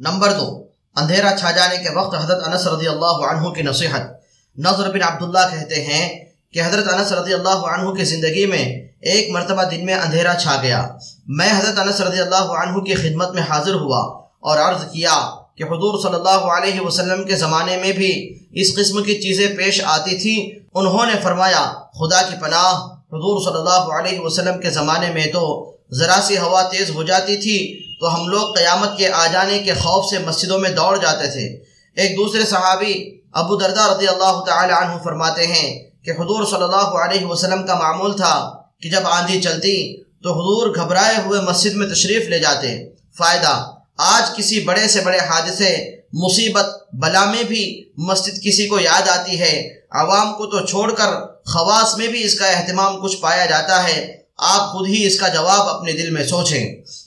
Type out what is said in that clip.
Number دو، اندھیرا چھا جانے کے وقت حضرت انس رضی اللہ عنہ کی نصیحت۔ نظر بن عبداللہ کہتے ہیں کہ حضرت انس رضی اللہ عنہ کی زندگی میں ایک مرتبہ دن میں اندھیرا چھا گیا۔ میں حضرت انس رضی اللہ عنہ کی خدمت میں حاضر ہوا اور عرض کیا کہ حضور صلی اللہ علیہ وسلم کے زمانے میں بھی اس قسم کی چیزیں پیش آتی تھیں انہوں نے فرمایا، خدا کی پناہ، حضور صلی اللہ علیہ وسلم کے زمانے میں تو ذرا سی ہوا تیز ہو جاتی تھی تو ہم لوگ قیامت کے آ جانے کے خوف سے مسجدوں میں دوڑ جاتے تھے۔ ایک دوسرے صحابی ابو دردہ رضی اللہ تعالی عنہ فرماتے ہیں کہ حضور صلی اللہ علیہ وسلم کا معمول تھا کہ جب آندھی چلتی تو حضور گھبرائے ہوئے مسجد میں تشریف لے جاتے۔ فائدہ، آج کسی بڑے سے بڑے حادثے، مصیبت، بلا میں بھی مسجد کسی کو یاد آتی ہے۔ عوام کو تو چھوڑ کر خواص میں بھی اس کا اہتمام کچھ پایا جاتا ہے۔ آپ خود ہی اس کا جواب اپنے دل میں سوچیں۔